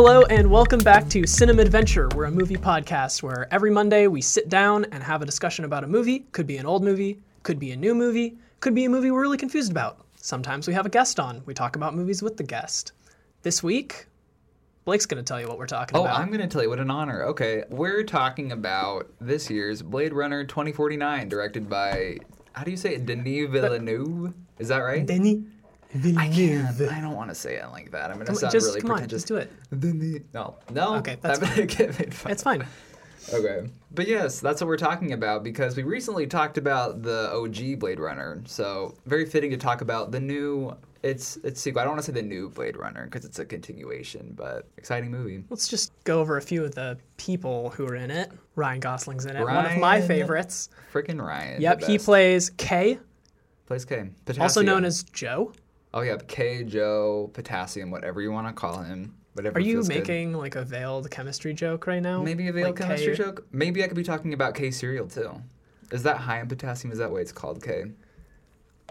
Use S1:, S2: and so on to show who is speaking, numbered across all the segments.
S1: Hello, and welcome back to Cinema Adventure. We're a movie podcast where every Monday we sit down and have a discussion about a movie. Could be an old movie, could be a new movie, could be a movie we're really confused about. Sometimes we have a guest on. We talk about movies with the guest. This week, Blake's going to tell you what we're talking
S2: Oh,
S1: about.
S2: I'm going to tell you what an honor. Okay, we're talking about this year's Blade Runner 2049, directed by, how do you say it? Denis Villeneuve? Is that right?
S1: Denis Villeneuve.
S2: can't. I don't want to say it like that. I'm going to sound
S1: just
S2: really
S1: come on,
S2: pretentious.
S1: just do it.
S2: No, no.
S1: Okay, that's
S2: that would get made fun
S1: It's fine.
S2: Okay. But yes, that's what we're talking about because we recently talked about the OG Blade Runner. So, very fitting to talk about the new it's it's sequel. I don't want to say the new Blade Runner because it's a continuation, but exciting movie.
S1: Let's just go over a few of the people who are in it. Ryan Gosling's in it, one of my favorites.
S2: Freaking Ryan.
S1: Yep, he plays K,
S2: plays K.
S1: also known as Joe.
S2: Oh yeah, K, Joe, Potassium, whatever you want to call him. Whatever
S1: Are you
S2: feels good.
S1: making like a veiled chemistry joke right now?
S2: maybe a veiled
S1: Like
S2: chemistry
S1: K-
S2: joke? Maybe I could be talking about K cereal too. Is that high in potassium? Is that why it's called K?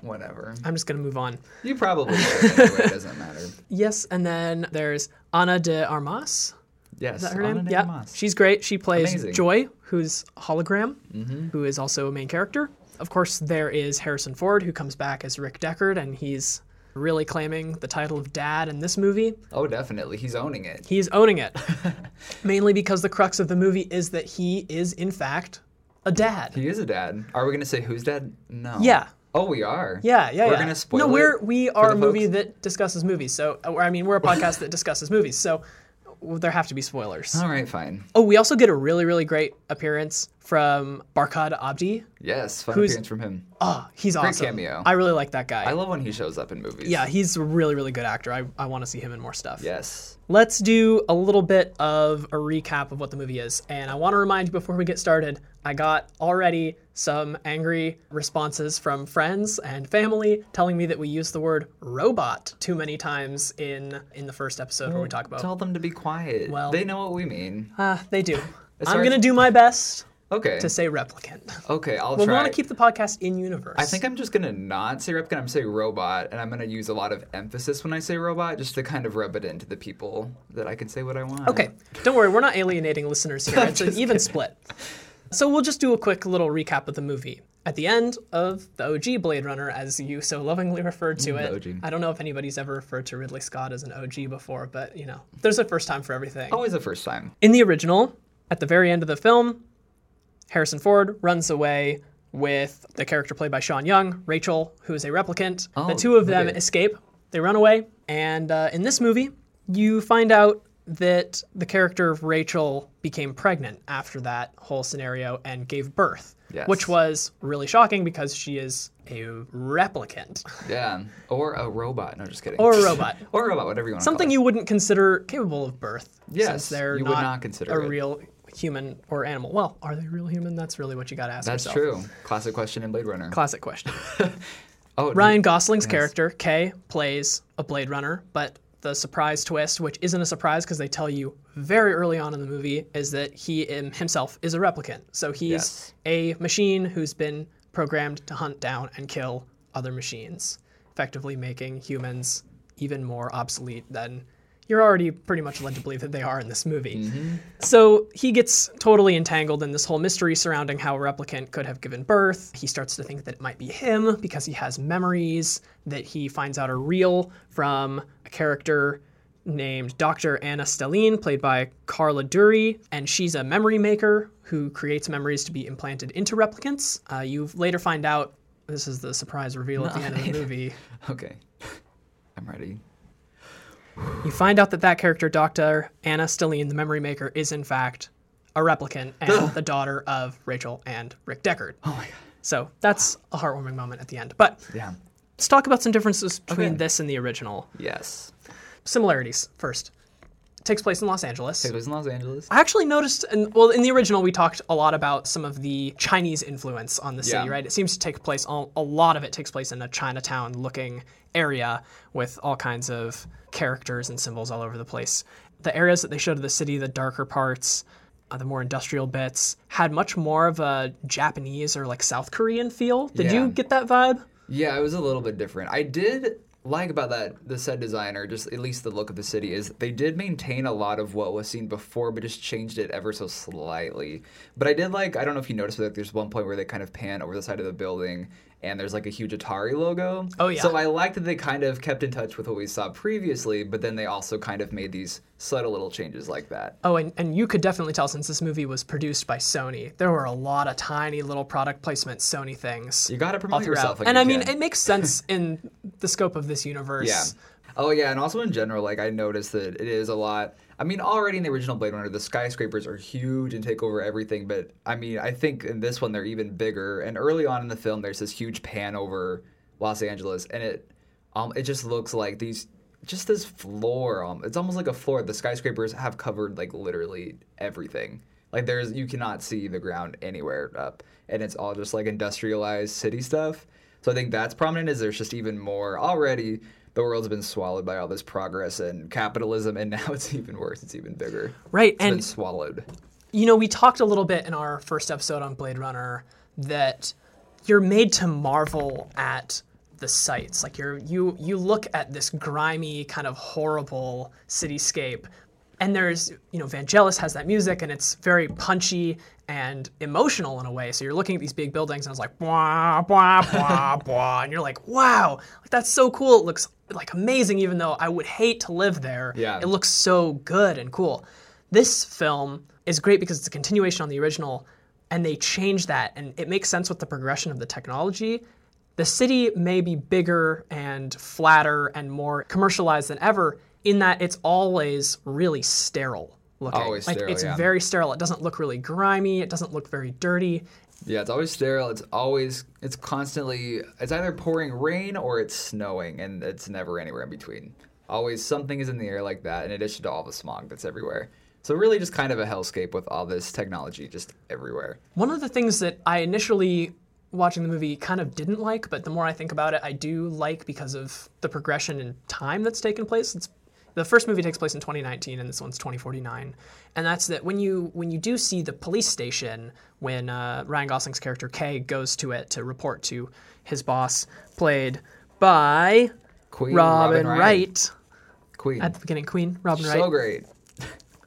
S2: Whatever.
S1: I'm just gonna move on.
S2: You probably would anyway. It doesn't matter.
S1: Yes, and then there's Ana de Armas.
S2: Yes.
S1: Is that her
S2: Ana
S1: name?
S2: de
S1: Yeah,
S2: Armas.
S1: she's great. She plays
S2: Amazing.
S1: Joy, who's hologram,
S2: Mm-hmm.
S1: who is also a main character. Of course, there is Harrison Ford, who comes back as Rick Deckard, and he's really claiming the title of dad in this movie.
S2: Oh, definitely. He's owning it.
S1: He's owning it, mainly because the crux of the movie is that he is, in fact, a dad.
S2: He is a dad. Are we gonna say who's dad? No.
S1: Yeah.
S2: Oh, we are.
S1: Yeah, yeah,
S2: We're
S1: yeah.
S2: gonna spoil
S1: no,
S2: it
S1: we're we are a movie
S2: folks?
S1: that discusses movies. So, I mean, we're a podcast that discusses movies. So, well, there have to be spoilers.
S2: All right, fine.
S1: Oh, we also get a really, really great appearance from Barkhad Abdi.
S2: Yes, fun
S1: Who's-
S2: appearance from him.
S1: Oh, he's awesome.
S2: Great cameo.
S1: I really like that guy.
S2: I love when he shows up in movies.
S1: yeah, he's a really, really good actor. I, I want to see him in more stuff.
S2: Yes.
S1: Let's do a little bit of a recap of what the movie is. And I want to remind you before we get started, I got already some angry responses from friends and family telling me that we use the word robot too many times in in the first episode where we talk about
S2: Tell them to be quiet.
S1: Well-
S2: they know what we mean.
S1: Ah, they do. I'm going to
S2: as-
S1: do my best
S2: Okay.
S1: to say replicant.
S2: okay, I'll
S1: Well, we
S2: try.
S1: want to keep the podcast in universe.
S2: I think I'm just gonna not say replicant. I'm gonna say robot, and I'm gonna use a lot of emphasis when I say robot, just to kind of rub it into the people that I can say what I want.
S1: Okay, don't worry, we're not alienating listeners here. It's an even split. So we'll just do a quick little recap of the movie. At the end of the OG Blade Runner, as you so lovingly referred to
S2: Mm,
S1: it. I don't know if anybody's ever referred to Ridley Scott as an OG before, but you know, there's a first time for everything.
S2: Always the first time.
S1: In the original, at the very end of the film, Harrison Ford runs away with the character played by Sean Young, Rachel, who is a replicant. the two of them
S2: okay.
S1: escape. They run away. And uh, in this movie, you find out that the character of Rachel became pregnant after that whole scenario and gave birth,
S2: Yes.
S1: which was really shocking because she is a replicant.
S2: Yeah. Or a robot. No, just kidding.
S1: Or a robot.
S2: or a robot, whatever you want.
S1: Something you wouldn't consider capable of birth.
S2: Yes,
S1: since they're
S2: you would not consider
S1: a
S2: it.
S1: real human or animal. Well, are they real human? That's really what you got to ask
S2: That's
S1: yourself.
S2: true. Classic question in Blade Runner.
S1: Classic question.
S2: oh,
S1: Ryan Gosling's character, Kay, plays a Blade Runner, but the surprise twist, which isn't a surprise because they tell you very early on in the movie, is that he um, himself is a replicant. So he's
S2: Yes.
S1: a machine who's been programmed to hunt down and kill other machines, effectively making humans even more obsolete than you're already pretty much led to believe that they are in this movie. So he gets totally entangled in this whole mystery surrounding how a replicant could have given birth. He starts to think that it might be him because he has memories that he finds out are real from a character named Dr. Anna Stelline, played by Carla Juri, and she's a memory maker who creates memories to be implanted into replicants. Uh, you later find out this is the surprise reveal at the end of the movie.
S2: Okay. I'm ready.
S1: You find out that that character, Dr. Anna Stelline, the memory maker, is in fact a replicant and the daughter of Rachel and Rick Deckard.
S2: Oh my god.
S1: So that's a heartwarming moment at the end. But
S2: Yeah.
S1: let's talk about some differences between
S2: Okay.
S1: this and the original.
S2: Yes.
S1: Similarities first. Takes place in Los Angeles.
S2: It was in Los Angeles.
S1: I actually noticed, and well, in the original, we talked a lot about some of the Chinese influence on the city,
S2: Yeah.
S1: right? It seems to take place, a a lot of it takes place in a Chinatown looking area with all kinds of characters and symbols all over the place. The areas that they showed of the city, the darker parts, uh, the more industrial bits, had much more of a Japanese or like South Korean feel. Did
S2: Yeah.
S1: you get that vibe?
S2: Yeah, it was a little bit different. I did like about that the set designer, just at least the look of the city, is they did maintain a lot of what was seen before, but just changed it ever so slightly. But I did like I don't know if you noticed, but like, there's one point where they kind of pan over the side of the building. And there's like a huge Atari logo.
S1: Oh, yeah.
S2: So I like that they kind of kept in touch with what we saw previously, but then they also kind of made these subtle little changes like that.
S1: Oh, and, and you could definitely tell since this movie was produced by Sony, there were a lot of tiny little product placement Sony things.
S2: You got to promote yourself. Like
S1: and
S2: you
S1: I mean,
S2: can.
S1: it makes sense in the scope of this universe.
S2: Yeah. Oh yeah, and also in general, like I noticed that it is a lot. I mean, already in the original Blade Runner, the skyscrapers are huge and take over everything. But I mean, I think in this one they're even bigger. And early on in the film, there's this huge pan over Los Angeles, and it, um, it just looks like these, just this floor. Um, it's almost like a floor. The skyscrapers have covered like literally everything. Like there's, you cannot see the ground anywhere up, and it's all just like industrialized city stuff. So I think that's prominent. Is there's just even more already the world's been swallowed by all this progress and capitalism, and now it's even worse. It's even bigger.
S1: Right.
S2: It's been
S1: and
S2: swallowed.
S1: you know, we talked a little bit in our first episode on Blade Runner that you're made to marvel at the sights. Like you're you you look at this grimy kind of horrible cityscape and there's you know Vangelis has that music and it's very punchy and emotional in a way. So you're looking at these big buildings and it's like blah blah blah blah and you're like wow like that's so cool. It looks like amazing even though I would hate to live there.
S2: Yeah.
S1: It looks so good and cool. This film is great because it's a continuation on the original and they change that and it makes sense with the progression of the technology. The city may be bigger and flatter and more commercialized than ever in that it's always really sterile looking.
S2: Always
S1: like
S2: sterile,
S1: it's
S2: yeah.
S1: very sterile. It doesn't look really grimy, it doesn't look very dirty.
S2: Yeah, it's always sterile. It's always, it's constantly, it's either pouring rain or it's snowing, and it's never anywhere in between. Always something is in the air like that, in addition to all the smog that's everywhere. So really, just kind of a hellscape with all this technology just everywhere.
S1: One of the things that I initially watching the movie kind of didn't like, but the more I think about it, I do like because of the progression in time that's taken place. It's the first movie takes place in 2019 and this one's 2049 and that's that when you when you do see the police station when uh, ryan gosling's character kay goes to it to report to his boss played by
S2: Queen
S1: robin,
S2: Robin
S1: wright.
S2: Wright. Queen,
S1: at the beginning queen robin wright So
S2: great.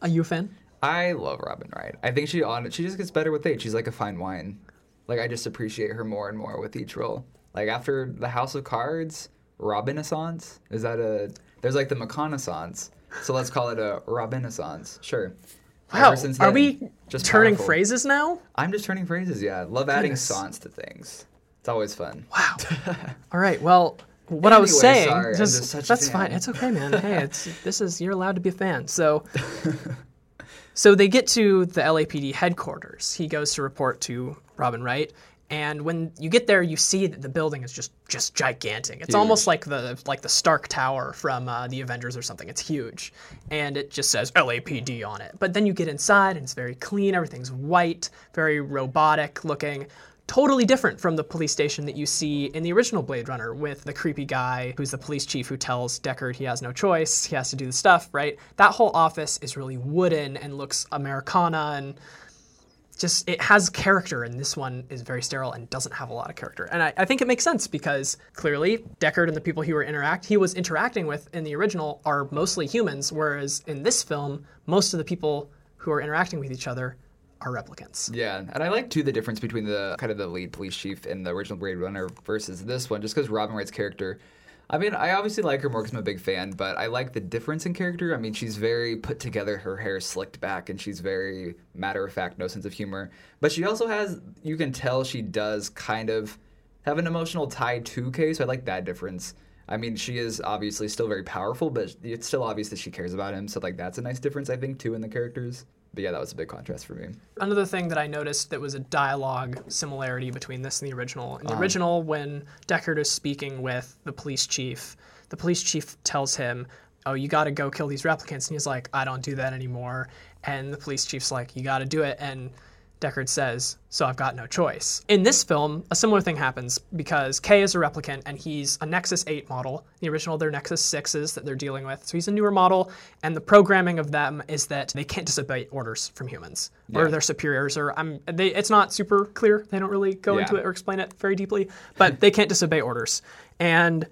S1: are you a fan
S2: I love Robin Wright. I think she on she just gets better with age. She's like a fine wine. Like I just appreciate her more and more with each role. Like after the House of Cards, Robinescence is that a? There's like the McConaissance. So let's call it a Robinescence. Sure.
S1: wow
S2: since
S1: are we
S2: just
S1: turning
S2: powerful.
S1: phrases now
S2: I'm just turning phrases. Yeah, love adding
S1: Goodness.
S2: to things. It's always fun.
S1: Wow. All right. Well, what I was saying,
S2: sorry,
S1: just,
S2: just such
S1: that's fine. It's okay, man. Hey, it's this is you're allowed to be a fan. So, so they get to the LAPD headquarters. He goes to report to Robin Wright, and when you get there, you see that the building is just just gigantic. It's almost like the like the Stark Tower from uh, the Avengers or something. It's huge, and it just says LAPD on it. But then you get inside, and it's very clean. Everything's white, very robotic looking totally different from the police station that you see in the original Blade Runner with the creepy guy who's the police chief who tells Deckard he has no choice, he has to do the stuff, right? That whole office is really wooden and looks Americana and just it has character and this one is very sterile and doesn't have a lot of character. And I, I think it makes sense because clearly Deckard and the people he were interact he was interacting with in the original are mostly humans, whereas in this film, most of the people who are interacting with each other are replicants.
S2: Yeah, and I like too the difference between the kind of the lead police chief in the original Blade Runner versus this one, just because Robin Wright's character. I mean, I obviously like her more because I'm a big fan, but I like the difference in character. I mean, she's very put together, her hair is slicked back, and she's very matter of fact, no sense of humor. But she also has, you can tell she does kind of have an emotional tie to Kay, so I like that difference. I mean, she is obviously still very powerful, but it's still obvious that she cares about him, so like that's a nice difference, I think, too, in the characters. But yeah, that was a big contrast for me.
S1: Another thing that I noticed that was a dialogue similarity between this and the original. In the uh-huh. original, when Deckard is speaking with the police chief, the police chief tells him, Oh, you got to go kill these replicants. And he's like, I don't do that anymore. And the police chief's like, You got to do it. And Deckard says, So I've got no choice. In this film, a similar thing happens because K is a replicant and he's a Nexus 8 model. The original, they're Nexus 6s that they're dealing with. So he's a newer model, and the programming of them is that they can't disobey orders from humans or their superiors. Or I'm, they, it's not super clear. They don't really go into it or explain it very deeply, but they can't disobey orders. And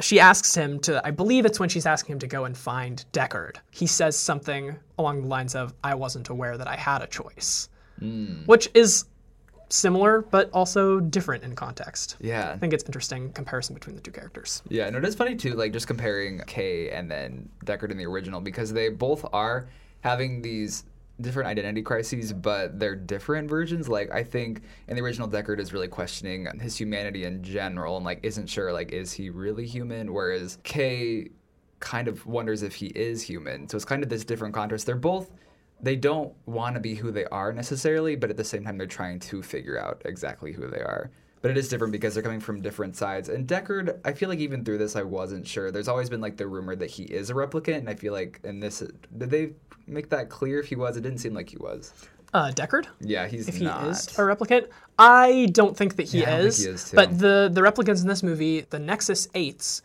S1: she asks him to, I believe it's when she's asking him to go and find Deckard. He says something along the lines of, I wasn't aware that I had a choice, Mm. which is similar, but also different in context.
S2: Yeah.
S1: I think it's interesting comparison between the two characters.
S2: Yeah, and it's funny too, like just comparing Kay and then Deckard in the original because they both are having these different identity crises, but they're different versions. Like I think in the original Deckard is really questioning his humanity in general and like isn't sure like is he really human, whereas Kay kind of wonders if he is human. So it's kind of this different contrast. They're both they don't want to be who they are necessarily, but at the same time they're trying to figure out exactly who they are. But it is different because they're coming from different sides. And Deckard, I feel like even through this, I wasn't sure. There's always been like the rumor that he is a replicant, and I feel like in this, did they make that clear if he was? It didn't seem like he was.
S1: Uh, Deckard?
S2: Yeah, he's
S1: if he
S2: not.
S1: is a replicant. I don't think that he,
S2: Yeah,
S1: is,
S2: he is, too.
S1: But the the replicants in this movie, the Nexus Eights,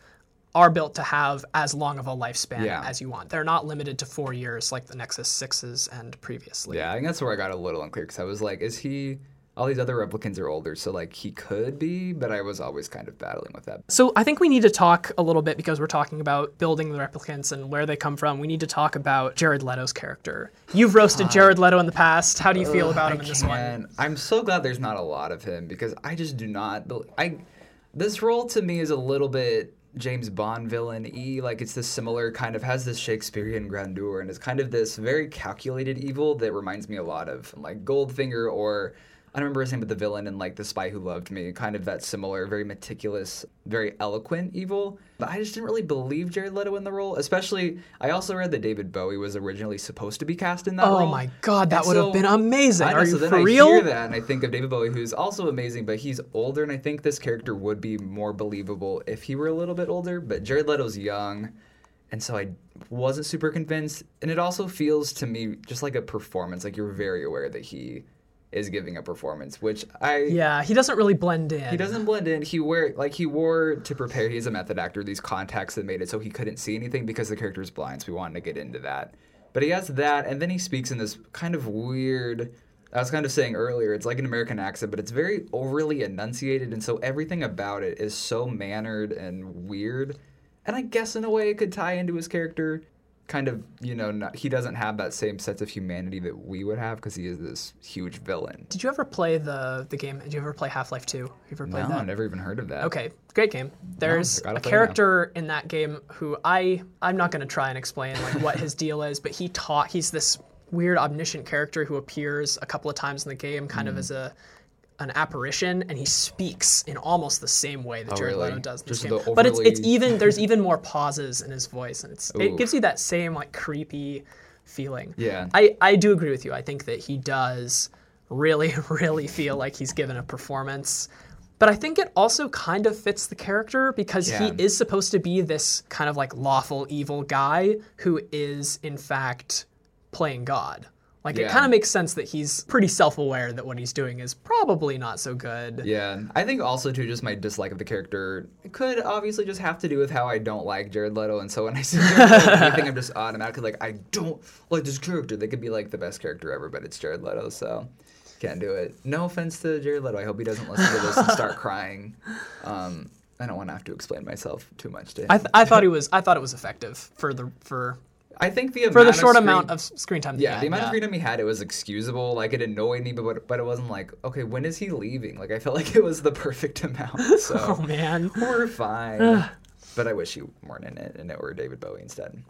S1: are built to have as long of a lifespan
S2: Yeah.
S1: as you want. They're not limited to four years like the Nexus Sixes and previously.
S2: yeah, I think that's where I got a little unclear because I was like, is he? All these other replicants are older, so like he could be, but I was always kind of battling with that.
S1: So I think we need to talk a little bit because we're talking about building the replicants and where they come from. We need to talk about Jared Leto's character. You've roasted Jared Leto in the past. How do you feel about
S2: I
S1: him in this one?
S2: I'm so glad there's not a lot of him because I just do not. I this role to me is a little bit James Bond villain e like it's this similar kind of has this Shakespearean grandeur and it's kind of this very calculated evil that reminds me a lot of like Goldfinger or I don't remember his name, but the villain in like The Spy Who Loved Me, kind of that similar, very meticulous, very eloquent evil. But I just didn't really believe Jared Leto in the role. Especially, I also read that David Bowie was originally supposed to be cast in that
S1: Oh
S2: role.
S1: my god, that
S2: And
S1: would have been amazing.
S2: I know,
S1: Are
S2: so
S1: you
S2: then
S1: for
S2: I
S1: real?
S2: hear that and I think of David Bowie, who's also amazing, but he's older, and I think this character would be more believable if he were a little bit older. But Jared Leto's young, and so I wasn't super convinced. And it also feels to me just like a performance, like you're very aware that he is giving a performance, which I
S1: Yeah, he doesn't really blend in.
S2: he doesn't blend in. He wear like he wore to prepare. He's a method actor. These contacts that made it so he couldn't see anything because the character is blind. So we wanted to get into that. But he has that, and then he speaks in this kind of weird. I was kind of saying earlier, it's like an American accent, but it's very overly enunciated, and so everything about it is so mannered and weird. And I guess in a way it could tie into his character. Kind of, you know, not, he doesn't have that same sense of humanity that we would have because he is this huge villain.
S1: Did you ever play the the game? Did you ever play Half Life Two? You ever played
S2: No,
S1: that?
S2: Never even heard of that.
S1: Okay, great game. There's
S2: gotta
S1: a character in that game who I I'm not going to try and explain like what his deal is, but he taught he's this weird omniscient character who appears a couple of times in the game, kind
S2: Hmm.
S1: of as a an apparition, and he speaks in almost the same way that
S2: Oh,
S1: Jared
S2: really?
S1: Leto does in this
S2: Just
S1: game.
S2: the
S1: But it's it's even there's even more pauses in his voice, and it's
S2: Ooh.
S1: it gives you that same like creepy feeling.
S2: Yeah.
S1: I I do agree with you. I think that he does really really feel like he's given a performance. But I think it also kind of fits the character because
S2: Yeah.
S1: he is supposed to be this kind of like lawful evil guy who is in fact playing God. Like it kind of makes sense that he's pretty self-aware that what he's doing is probably not so good.
S2: Yeah, I think also too, just my dislike of the character could obviously just have to do with how I don't like Jared Leto, and so when I see Jared Leto, I think I'm just automatically like I don't like this character. They could be like the best character ever, but it's Jared Leto, so can't do it. No offense to Jared Leto. I hope he doesn't listen to this and start crying. Um, I don't want to have to explain myself too much to him.
S1: I, th- I thought he was I thought it was effective for the for
S2: I think the
S1: for the short
S2: of screen-
S1: amount of screen time.
S2: Yeah,
S1: had,
S2: the amount
S1: yeah.
S2: of time he had, it was excusable. Like it annoyed me, but but it wasn't like okay, when is he leaving? Like I felt like it was the perfect amount. So
S1: Oh man.
S2: we're fine. but I wish he weren't in it and it were David Bowie instead.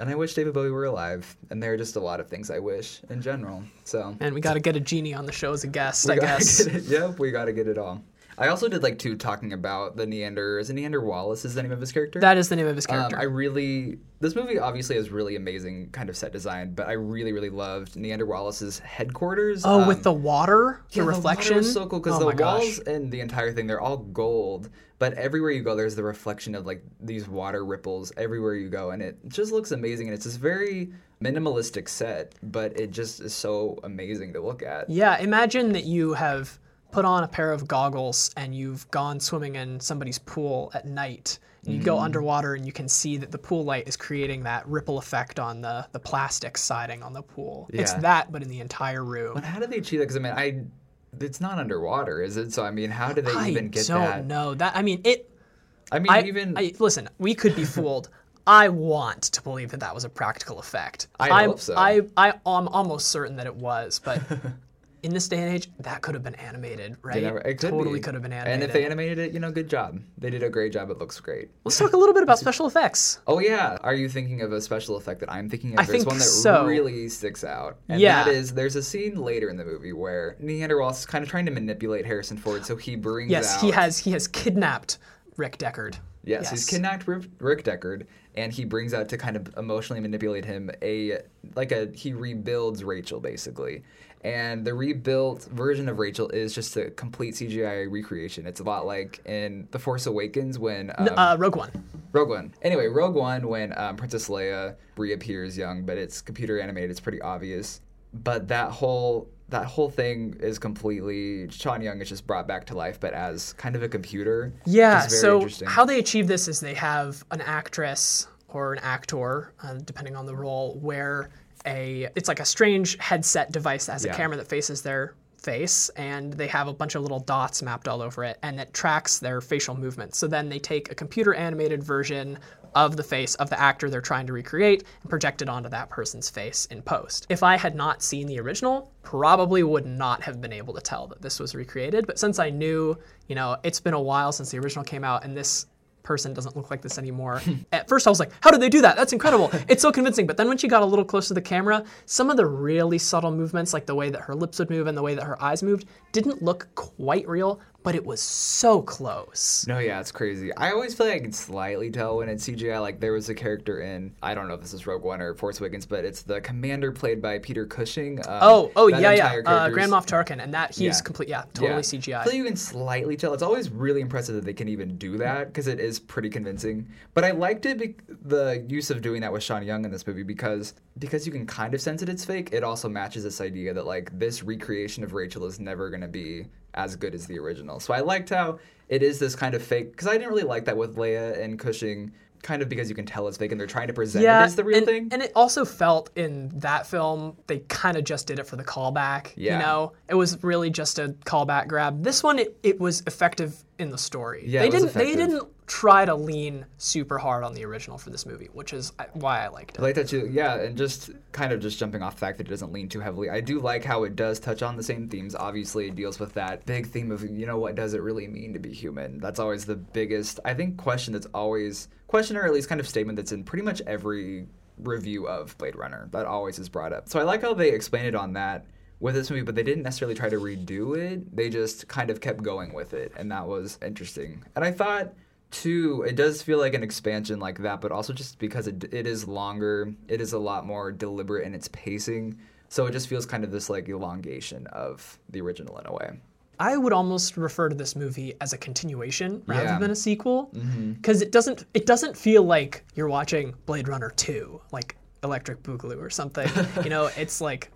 S2: And I wish David Bowie were alive. And there are just a lot of things I wish in general. So
S1: And we got to get a genie on the show as a guest, I guess.
S2: It. Yep, we got to get it all. I also did like two talking about the Niander. Is it Niander Wallace? Is the name of his character?
S1: That is the name of his
S2: Um,
S1: character.
S2: I really this movie obviously has really amazing kind of set design, but I really really loved Niander Wallace's headquarters.
S1: oh,
S2: Um,
S1: with the water, the
S2: yeah,
S1: reflection.
S2: water was so cool because
S1: oh
S2: the
S1: my gosh.
S2: walls and the entire thing they're all gold, but everywhere you go there's the reflection of like these water ripples everywhere you go, and it just looks amazing. And it's this very minimalistic set, but it just is so amazing to look at.
S1: Yeah, imagine that you have put on a pair of goggles and you've gone swimming in somebody's pool at night. And you go
S2: Mm-hmm.
S1: underwater and you can see that the pool light is creating that ripple effect on the, the plastic siding on the pool. It's that, but in the entire room.
S2: But how do they achieve that? Because I mean, I it's not underwater, is it? So I mean, how do they
S1: I
S2: even get
S1: don't
S2: that?
S1: know that. I mean, it
S2: I mean,
S1: I,
S2: even
S1: I, listen, we could be fooled. I want to believe that that was a practical effect.
S2: I
S1: I'm-
S2: hope so.
S1: I, I, am almost certain that it was, but in this day and age, that could have been animated, right?
S2: never- it
S1: totally
S2: be.
S1: could have been animated.
S2: And if they animated it, you know, good job. They did a great job. It looks great.
S1: Let's talk a little bit about special effects.
S2: Oh yeah, are you thinking of a special effect that I'm thinking of?
S1: I
S2: There's
S1: think
S2: one that
S1: so.
S2: really sticks out, and
S1: Yeah.
S2: that is there's a scene later in the movie where Neanderthal is kind of trying to manipulate Harrison Ford, so he brings
S1: Yes,
S2: out
S1: he has he has kidnapped Rick Deckard.
S2: Yes, he's kidnapped Rick Deckard, and he brings out to kind of emotionally manipulate him a like a he rebuilds Rachel basically, and the rebuilt version of Rachel is just a complete CGI recreation. It's a lot like in The Force Awakens when um,
S1: Uh, Rogue One.
S2: Rogue One. Anyway, Rogue One when um, Princess Leia reappears young, but it's computer animated. It's pretty obvious. But that whole that whole thing is completely Sean Young is just brought back to life, but as kind of a computer.
S1: Yeah. So how they achieve this is they have an actress or an actor, uh, depending on the role, where a it's like a strange headset device that has
S2: Yeah.
S1: a camera that faces their face and they have a bunch of little dots mapped all over it and it tracks their facial movements. So then they take a computer animated version of the face of the actor they're trying to recreate and project it onto that person's face in post. If I had not seen the original, probably would not have been able to tell that this was recreated, but since I knew, you know, it's been a while since the original came out and this person doesn't look like this anymore. At first I was like, how did they do that? That's incredible. It's so convincing. But then when she got a little closer to the camera, some of the really subtle movements, like the way that her lips would move and the way that her eyes moved, didn't look quite real, but it was so close.
S2: No, yeah, it's crazy. I always feel like I can slightly tell when it's CGI. Like there was a character in I don't know if this is Rogue One or Force Awakens, but it's the commander played by Peter Cushing. Um,
S1: Oh, oh yeah, yeah. Uh, Grand Moff Tarkin, and that he's
S2: Yeah.
S1: complete, yeah, totally
S2: Yeah.
S1: CGI.
S2: I feel you can slightly tell. It's always really impressive that they can even do that because it is pretty convincing. But I liked it, be- the use of doing that with Sean Young in this movie because because you can kind of sense that it's fake. It also matches this idea that like this recreation of Rachel is never going to be as good as the original. So I liked how it is this kind of fake because I didn't really like that with Leia and Cushing. Kind of because you can tell it's fake and they're trying to present it as the real
S1: and,
S2: thing.
S1: And it also felt in that film they kind of just did it for the callback.
S2: Yeah.
S1: You know, it was really just a callback grab. This one, it, it was effective in the story.
S2: Yeah,
S1: they
S2: it
S1: didn't. They didn't try to lean super hard on the original for this movie, which is uh, why I liked it.
S2: I like that too. Yeah, and just kind of just jumping off the fact that it doesn't lean too heavily. I do like how it does touch on the same themes. Obviously, it deals with that big theme of you know what does it really mean to be human. That's always the biggest I think question that's always question or at least kind of statement that's in pretty much every review of Blade Runner that always is brought up. So I like how they explained it on that with this movie, but they didn't necessarily try to redo it. They just kind of kept going with it, and that was interesting. And I thought Two, it does feel like an expansion like that, but also just because it, it is longer, it is a lot more deliberate in its pacing. So it just feels kind of this like elongation of the original in a way.
S1: I would almost refer to this movie as a continuation rather
S2: Yeah.
S1: than a sequel, mm-hmm. because it doesn't. It doesn't feel like you're watching Blade Runner Two, like Electric Boogaloo or something. you know, it's like,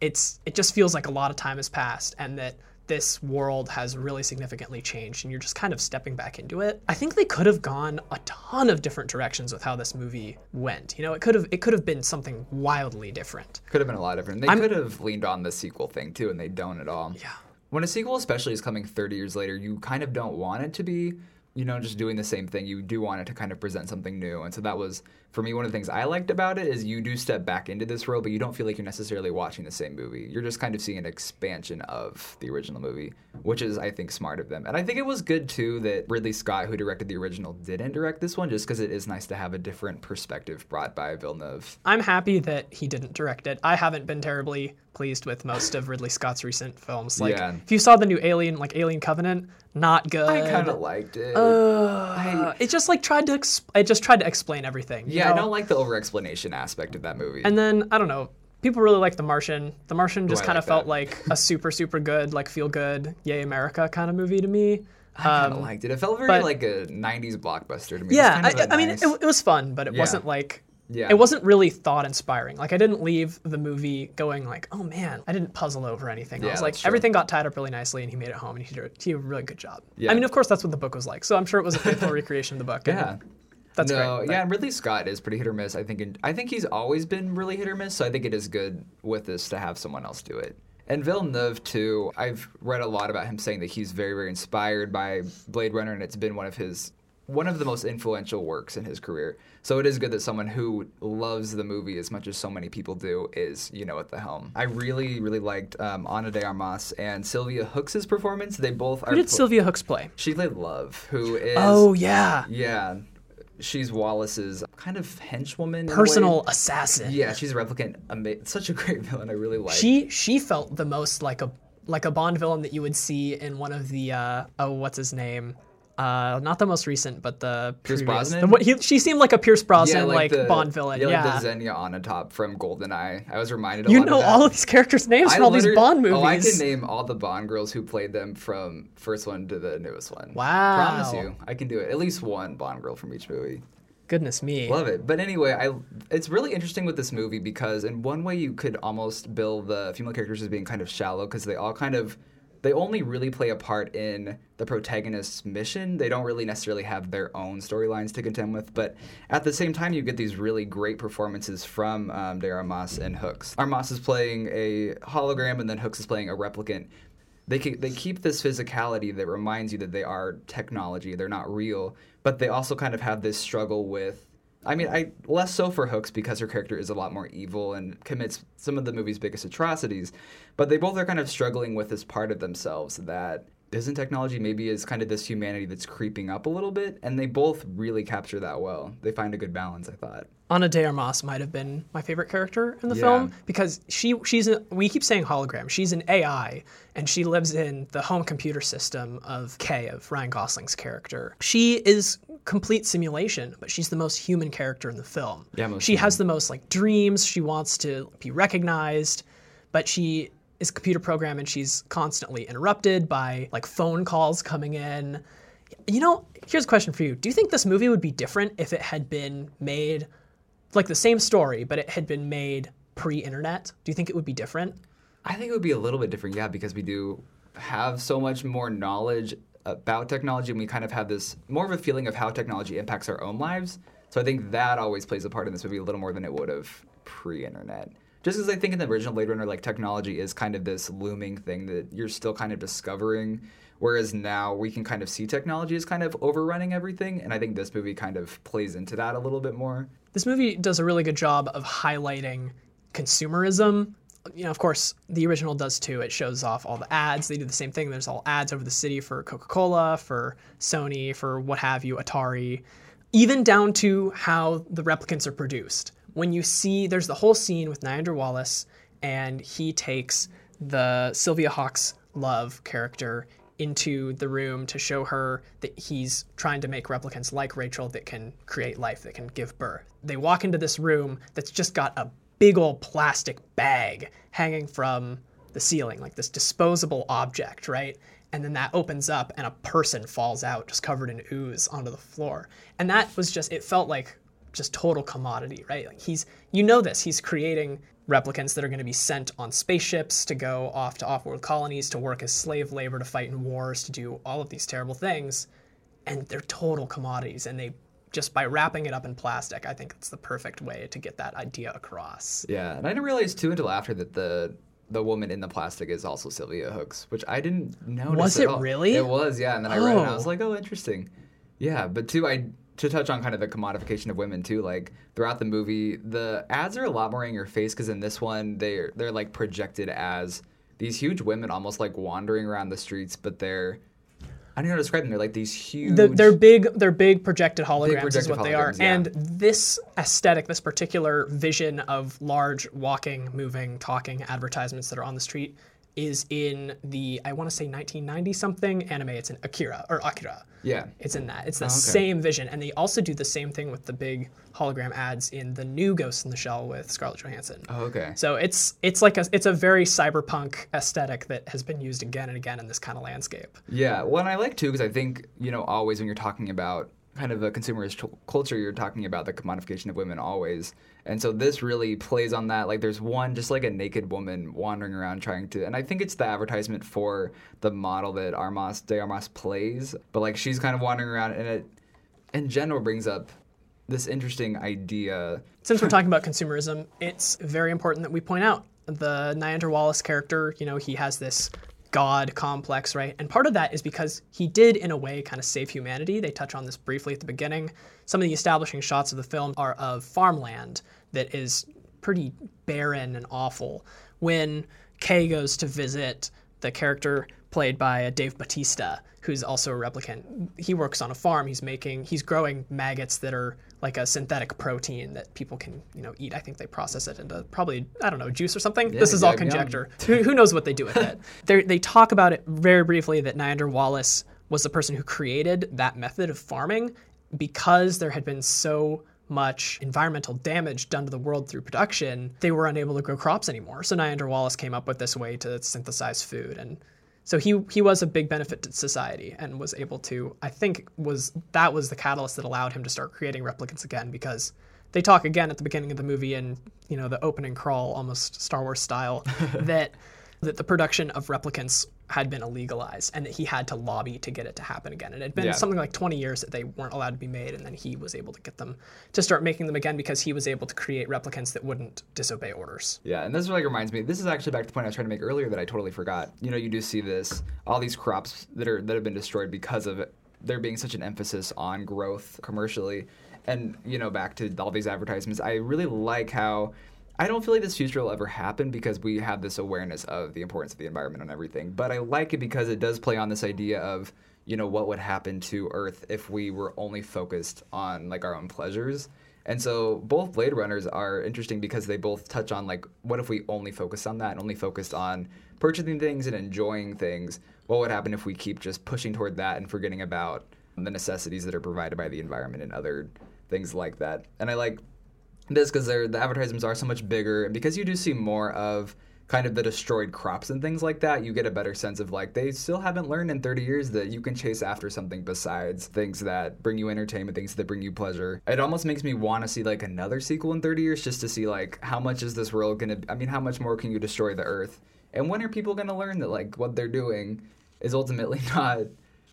S1: it's. It just feels like a lot of time has passed, and that this world has really significantly changed, and you're just kind of stepping back into it. I think they could have gone a ton of different directions with how this movie went. You know, it could have. It could have been something wildly different.
S2: Could have been a lot different. They
S1: I'm-
S2: could have leaned on the sequel thing too, and they don't at all.
S1: Yeah.
S2: When a sequel, especially, is coming 30 years later, you kind of don't want it to be, you know, just doing the same thing. You do want it to kind of present something new. And so that was, for me, one of the things I liked about it is you do step back into this world, but you don't feel like you're necessarily watching the same movie. You're just kind of seeing an expansion of the original movie, which is, I think, smart of them. And I think it was good, too, that Ridley Scott, who directed the original, didn't direct this one, just because it is nice to have a different perspective brought by Villeneuve.
S1: I'm happy that he didn't direct it. I haven't been terribly pleased with most of Ridley Scott's recent films. Like,
S2: Yeah.
S1: if you saw the new Alien, like Alien Covenant, not good.
S2: I kind of liked it.
S1: Uh, it just like tried to. Exp- it just tried to explain everything. you
S2: yeah, I
S1: know?
S2: don't like the over explanation aspect of that movie.
S1: And then I don't know. People really like The Martian. The Martian just
S2: I
S1: kind
S2: like
S1: of felt
S2: that.
S1: like a super super good, like feel good, yay America kind of movie to me.
S2: I kind of
S1: Um,
S2: liked it. It felt very
S1: but-
S2: like a '90s blockbuster to me.
S1: yeah,
S2: It's kind of
S1: I, I mean, it, it was fun, but it
S2: Yeah.
S1: wasn't like.
S2: Yeah.
S1: It wasn't really thought inspiring. Like I didn't leave the movie going like, "Oh man, I didn't puzzle over anything." I was like, everything got tied up really nicely, and he made it home, and he did, a- he did a really good job.
S2: Yeah.
S1: I mean, of course, that's what the book was like, so I'm sure it was a faithful recreation of the book.
S2: yeah.
S1: That's
S2: no,
S1: great.
S2: yeah, and Ridley Scott is pretty hit or miss. I think. In, I think he's always been really hit or miss. So I think it is good with this to have someone else do it. And Villeneuve too. I've read a lot about him saying that he's very, very inspired by Blade Runner, and it's been one of his one of the most influential works in his career. So it is good that someone who loves the movie as much as so many people do is, you know, at the helm. I really, really liked um, Ana de Armas and Sylvia Hoeks' performance. They both are.
S1: Who did
S2: pl-
S1: Sylvia Hoeks play?
S2: she played Love, who is.
S1: Oh yeah,
S2: Yeah. She's Wallace's kind of henchwoman. in a way.
S1: personal assassin.
S2: Yeah, she's a replicant. Ama- such a great villain. I really like.
S1: She she felt the most like a like a Bond villain that you would see in one of the uh, oh what's his name. Uh, not the most recent, but the
S2: Pierce
S1: previous-
S2: Brosnan?
S1: the- he, she seemed like a Pierce Brosnan like,
S2: the-
S1: Bond villain.
S2: Yeah,
S1: Yeah,
S2: like the Xenia Onatopp from GoldenEye. I was reminded. A
S1: you know
S2: of
S1: all of these characters' names
S2: I
S1: from all these Bond movies.
S2: Oh, I can name all the Bond girls who played them from first one to the newest one.
S1: Wow.
S2: Promise you, I can do it. At least one Bond girl from each movie.
S1: Goodness me.
S2: Love it. But anyway, I it's really interesting with this movie because in one way you could almost bill the female characters as being kind of shallow because they all kind of they only really play a part in the protagonist's mission. They don't really necessarily have their own storylines to contend with. But at the same time, you get these really great performances from um, De Armas and Hoeks. Armas is playing a hologram, and then Hoeks is playing a replicant. They ke- they keep this physicality that reminds you that they are technology. They're not real, but they also kind of have this struggle with I mean, I less so for Hoeks because her character is a lot more evil and commits some of the movie's biggest atrocities, but they both are kind of struggling with this part of themselves that isn't technology maybe is kind of this humanity that's creeping up a little bit, and they both really capture that well. They find a good balance, I thought.
S1: Ana de Armas might have been my favorite character in the
S2: Yeah.
S1: film because she she's a, we keep saying hologram. She's an AI and she lives in the home computer system of Kay of Ryan Gosling's character. She is complete simulation, but she's the most human character in the film.
S2: Yeah, most
S1: she has the most like dreams. She wants to be recognized, but she is a computer program and she's constantly interrupted by like phone calls coming in. You know, here's a question for you. Do you think this movie would be different if it had been made like the same story, but it had been made pre-internet? Do you think it would be different?
S2: I think it would be a little bit different, yeah, because we do have so much more knowledge about technology, and we kind of have this more of a feeling of how technology impacts our own lives. So I think that always plays a part in this movie a little more than it would have pre-internet. Just because I think in the original Blade Runner, like technology is kind of this looming thing that you're still kind of discovering, whereas now we can kind of see technology as kind of overrunning everything, and I think this movie kind of plays into that a little bit more.
S1: This movie does a really good job of highlighting consumerism. You know, of course, the original does too. It shows off all the ads. They do the same thing. There's all ads over the city for Coca-Cola, for Sony, for what have you, Atari, even down to how the replicants are produced. When you see, there's the whole scene with Niander Wallace, and he takes the Sylvia Hoeks Love character into the room to show her that he's trying to make replicants like Rachel that can create life, that can give birth. They walk into this room that's just got a big old plastic bag hanging from the ceiling, like this disposable object, right? And then that opens up and a person falls out just covered in ooze onto the floor. And that was just, it felt like just total commodity, right? Like he's, you know this, he's creating replicants that are going to be sent on spaceships to go off to off-world colonies to work as slave labor to fight in wars to do all of these terrible things and they're total commodities and they just by wrapping it up in plastic i think it's the perfect way to get that idea across
S2: Yeah, and I didn't realize too until after that the the woman in the plastic is also Sylvia Hoeks, which I didn't notice.
S1: Was it
S2: all.
S1: really?
S2: It was, yeah. And then I read it and I
S1: Oh.
S2: was like, oh, interesting. Yeah, but too, I to touch on kind of the commodification of women too. Like throughout the movie, the ads are a lot more in your face because in this one they're they're like projected as these huge women, almost like wandering around the streets, but they're I don't know how to describe them. They're like these huge.
S1: the, they're big they're big projected holograms is
S2: projected
S1: what they are
S2: yeah.
S1: and this aesthetic this particular vision of large walking moving talking advertisements that are on the street is in the i want to say 1990 something anime it's in akira or akira
S2: yeah.
S1: It's in that. It's the oh,
S2: okay.
S1: same vision. And they also do the same thing with the big hologram ads in the new Ghost in the Shell with Scarlett Johansson.
S2: Oh, okay.
S1: So it's it's like a it's a very cyberpunk aesthetic that has been used again and again in this kind of landscape.
S2: Yeah, well, and I like too because I think you know always when you're talking about kind of a consumerist t- culture, you're talking about the commodification of women always, and so this really plays on that. Like, there's one just like a naked woman wandering around trying to, and I think it's the advertisement for the model that Armas de Armas plays, but like she's kind of wandering around, and it in general brings up this interesting idea.
S1: Since we're talking about consumerism, it's very important that we point out the Niander Wallace character. You know, he has this god complex, right? And part of that is because he did, in a way, kind of save humanity. They touch on this briefly at the beginning. Some of the establishing shots of the film are of farmland that is pretty barren and awful. When Kay goes to visit the character played by uh, Dave Bautista, who's also a replicant. He works on a farm. He's making, he's growing maggots that are like a synthetic protein that people can, you know, eat. I think they process it into probably, I don't know, juice or something. this is all conjecture. who, who knows what they do with it? They talk about it very briefly that Niander Wallace was the person who created that method of farming because there had been so much environmental damage done to the world through production, they were unable to grow crops anymore. So Niander Wallace came up with this way to synthesize food and so he he was a big benefit to society and was able to I think was that was the catalyst that allowed him to start creating replicants again because they talk again at the beginning of the movie and you know the opening crawl almost Star Wars style that that the production of replicants had been illegalized and that he had to lobby to get it to happen again. It had been
S2: Yeah.
S1: something like 20 years that they weren't allowed to be made, and then he was able to get them to start making them again because he was able to create replicants that wouldn't disobey orders.
S2: Yeah, and this really reminds me. This is actually back to the point I was trying to make earlier that I totally forgot. You know, you do see this all these crops that are that have been destroyed because of there being such an emphasis on growth commercially, and you know, back to all these advertisements. I really like how. I don't feel like this future will ever happen because we have this awareness of the importance of the environment and everything. But I like it because it does play on this idea of, you know, what would happen to Earth if we were only focused on like our own pleasures. And so both Blade Runners are interesting because they both touch on like what if we only focused on that and only focused on purchasing things and enjoying things? What would happen if we keep just pushing toward that and forgetting about the necessities that are provided by the environment and other things like that? And I like this because the advertisements are so much bigger and because you do see more of kind of the destroyed crops and things like that you get a better sense of like they still haven't learned in 30 years that you can chase after something besides things that bring you entertainment things that bring you pleasure. It almost makes me want to see like another sequel in 30 years just to see like how much is this world gonna i mean how much more can you destroy the earth? And when are people gonna learn that like what they're doing is ultimately not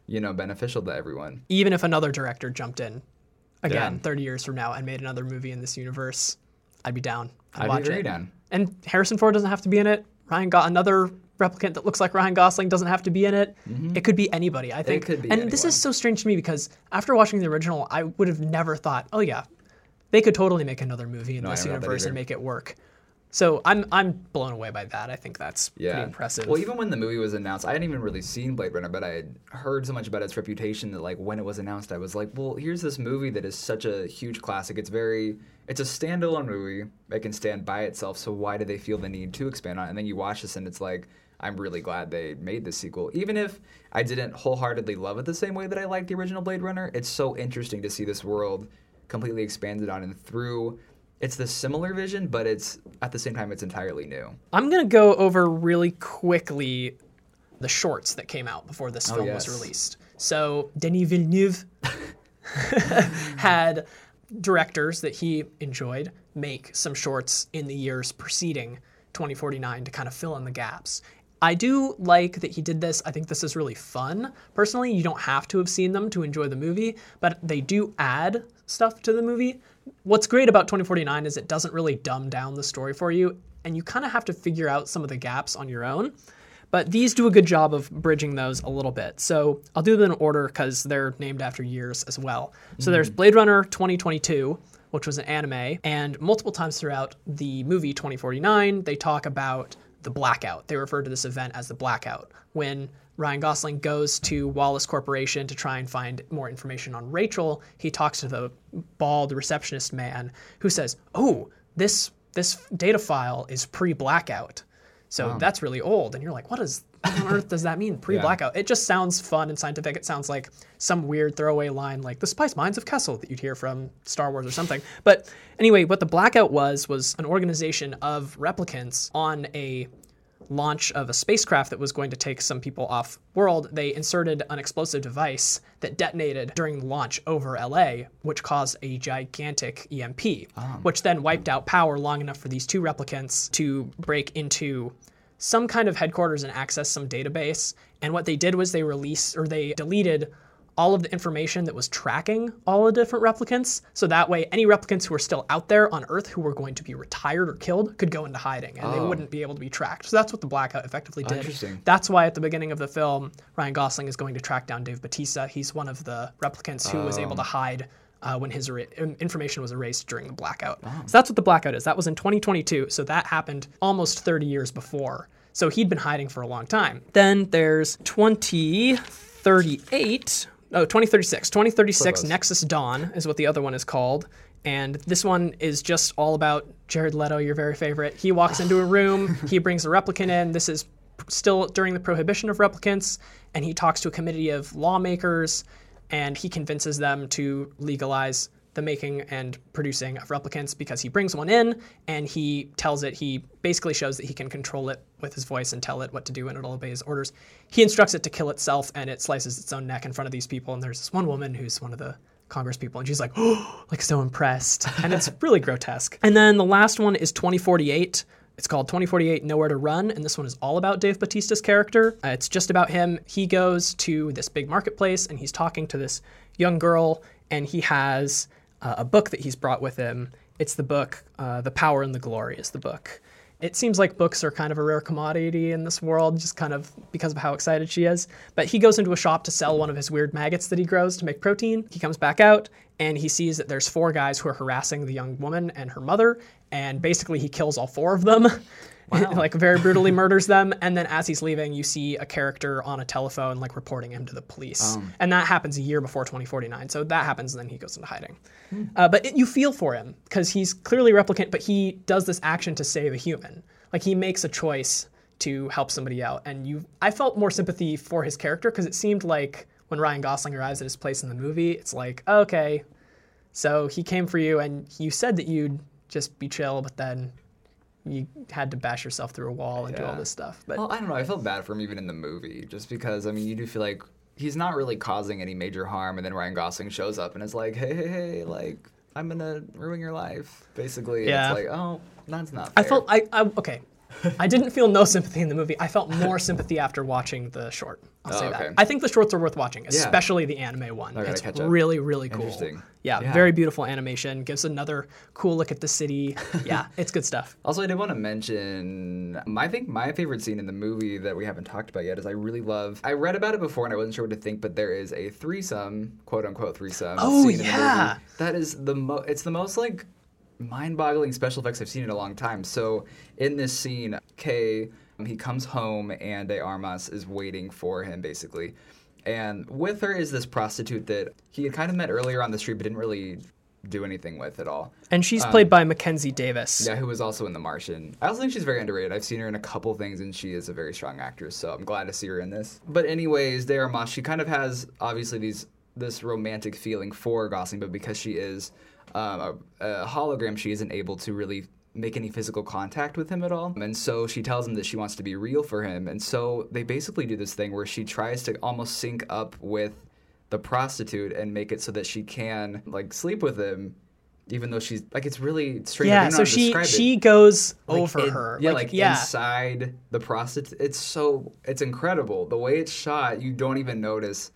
S2: you know beneficial to everyone?
S1: Even if another director jumped in again
S2: Yeah.
S1: 30 years from now and made another movie in this universe, I'd be down. I'd,
S2: I'd be very
S1: it.
S2: down.
S1: And Harrison Ford doesn't have to be in it. Ryan got another replicant that looks like Ryan Gosling doesn't have to be in it. It could be anybody, I think.
S2: Mm-hmm. could be
S1: and this is so strange to me because after watching the original, I would have never thought, oh yeah, they could totally make another movie in
S2: No,
S1: this
S2: never thought that
S1: universe and make it work. So I'm I'm blown away by that. I think that's
S2: Yeah.
S1: pretty impressive.
S2: Well, even when the movie was announced, I hadn't even really seen Blade Runner, but I had heard so much about its reputation that, like, when it was announced, I was like, well, here's this movie that is such a huge classic. It's very, it's a standalone movie. It can stand by itself. So why do they feel the need to expand on it? And then you watch this, and it's like, I'm really glad they made this sequel. Even if I didn't wholeheartedly love it the same way that I liked the original Blade Runner, it's so interesting to see this world completely expanded on and through. It's the similar vision, but it's at the same time it's entirely new.
S1: I'm gonna go over really quickly the shorts that came out before this
S2: Oh,
S1: film
S2: yes.
S1: was released. So Denis Villeneuve had directors that he enjoyed make some shorts in the years preceding 2049 to kind of fill in the gaps. I do like that he did this. I think this is really fun. Personally, you don't have to have seen them to enjoy the movie, but they do add stuff to the movie. What's great about 2049 is it doesn't really dumb down the story for you, and you kind of have to figure out some of the gaps on your own. But these do a good job of bridging those a little bit. So I'll do them in order because they're named after years as well. So there's mm-hmm. Blade Runner 2022, which was an anime, and multiple times throughout the movie 2049, they talk about the blackout. They refer to this event as the blackout. When Ryan Gosling goes to Wallace Corporation to try and find more information on Rachel, he talks to the bald receptionist man who says, "Oh, this this data file is pre-blackout." So that's really old. And you're like, what is what on earth does that mean? Pre-blackout. It just sounds fun and scientific. It sounds like some weird throwaway line like the spice mines of Kessel that you'd hear from Star Wars or something. But anyway, what the blackout was was an organization of replicants on a launch of a spacecraft that was going to take some people off world, they inserted an explosive device that detonated during the launch over LA, which caused a gigantic EMP, ah. which then wiped out power long enough for these two replicants to break into some kind of headquarters and access some database. And what they did was they released or they deleted all of the information that was tracking all the different replicants. So that way, any replicants who were still out there on Earth who were going to be retired or killed could go into hiding and they
S2: Oh.
S1: wouldn't be able to be tracked. So that's what the blackout effectively did.
S2: Interesting.
S1: That's why at the beginning of the film, Ryan Gosling is going to track down Dave Bautista. He's one of the replicants who was
S2: Oh.
S1: able to hide. Uh, when his information was erased during the blackout.
S2: Oh.
S1: So that's what the blackout is. That was in 2022. So that happened almost 30 years before. So he'd been hiding for a long time. Then there's 2038. Oh, 2036. 2036
S2: close.
S1: Nexus Dawn is what the other one is called. And this one is just all about Jared Leto, your very favorite. He walks into a room, he brings a replicant in. This is still during the prohibition of replicants, and he talks to a committee of lawmakers, and he convinces them to legalize the making and producing of replicants because he brings one in and he tells it, he basically shows that he can control it with his voice and tell it what to do and it'll obey his orders. He instructs it to kill itself and it slices its own neck in front of these people. And there's this one woman who's one of the Congress people and she's like, oh, like so impressed. And it's really grotesque. And then the last one is 2048. It's called 2048 Nowhere to Run, and this one is all about Dave Bautista's character. Uh, it's just about him. He goes to this big marketplace and he's talking to this young girl, and he has uh, a book that he's brought with him. It's the book, uh, The Power and the Glory is the book. It seems like books are kind of a rare commodity in this world, just kind of because of how excited she is. But he goes into a shop to sell one of his weird maggots that he grows to make protein. He comes back out and he sees that there's four guys who are harassing the young woman and her mother, and basically he kills all four of them. like very brutally murders them and then as he's leaving you see a character on a telephone like reporting him to the police. And that happens a year before 2049 so that happens and then he goes into hiding. Uh, but it, you feel for him because he's clearly replicant but he does this action to save a human. Like he makes a choice to help somebody out and you i felt more sympathy for his character because it seemed like when ryan gosling arrives at his place in the movie it's like okay so he came for you and you said that you'd just be chill but then you had to bash yourself through a wall and do all this stuff. But
S2: Well, I don't know. I felt bad for him even in the movie, just because I mean, you do feel like he's not really causing any major harm, and then Ryan Gosling shows up and is like, "Hey, hey, hey, like I'm gonna ruin your life," basically.
S1: Yeah.
S2: It's like, oh, that's not. Fair.
S1: I felt I, I okay. I didn't feel no sympathy in the movie. I felt more sympathy after watching the short. I'll
S2: Oh,
S1: say
S2: okay.
S1: that. I think the shorts are worth watching, especially the anime one. It's really, really cool.
S2: Interesting.
S1: Yeah,
S2: Yeah.
S1: very beautiful animation. Gives another cool look at the city. Yeah, it's good stuff.
S2: Also, I did want to mention, I think my favorite scene in the movie that we haven't talked about yet is I really love. I read about it before and I wasn't sure what to think, but there is a threesome, quote unquote threesome.
S1: Oh,
S2: scene in the
S1: yeah.
S2: movie. that is the mo. It's the most like mind-boggling special effects I've seen in a long time. So in this scene, Kay, he comes home and De Armas is waiting for him basically. And with her is this prostitute that he had kind of met earlier on the street but didn't really do anything with at all.
S1: And she's played by Mackenzie Davis.
S2: Um, Yeah, who was also in The Martian. I also think she's very underrated. I've seen her in a couple things, and she is a very strong actress. So I'm glad to see her in this. But anyways, De Armas, she kind of has obviously these this romantic feeling for Gosling, but because she is um, a, a hologram, she isn't able to really make any physical contact with him at all. And so she tells him that she wants to be real for him. And so they basically do this thing where she tries to almost sync up with the prostitute and make it so that she can like sleep with him even though she's like it's really strange.
S1: Yeah, so she
S2: it
S1: she goes
S2: like,
S1: over
S2: in-
S1: her.
S2: Yeah,
S1: like,
S2: like,
S1: yeah.
S2: inside the prostitute. It's so it's incredible the way it's shot. You don't even notice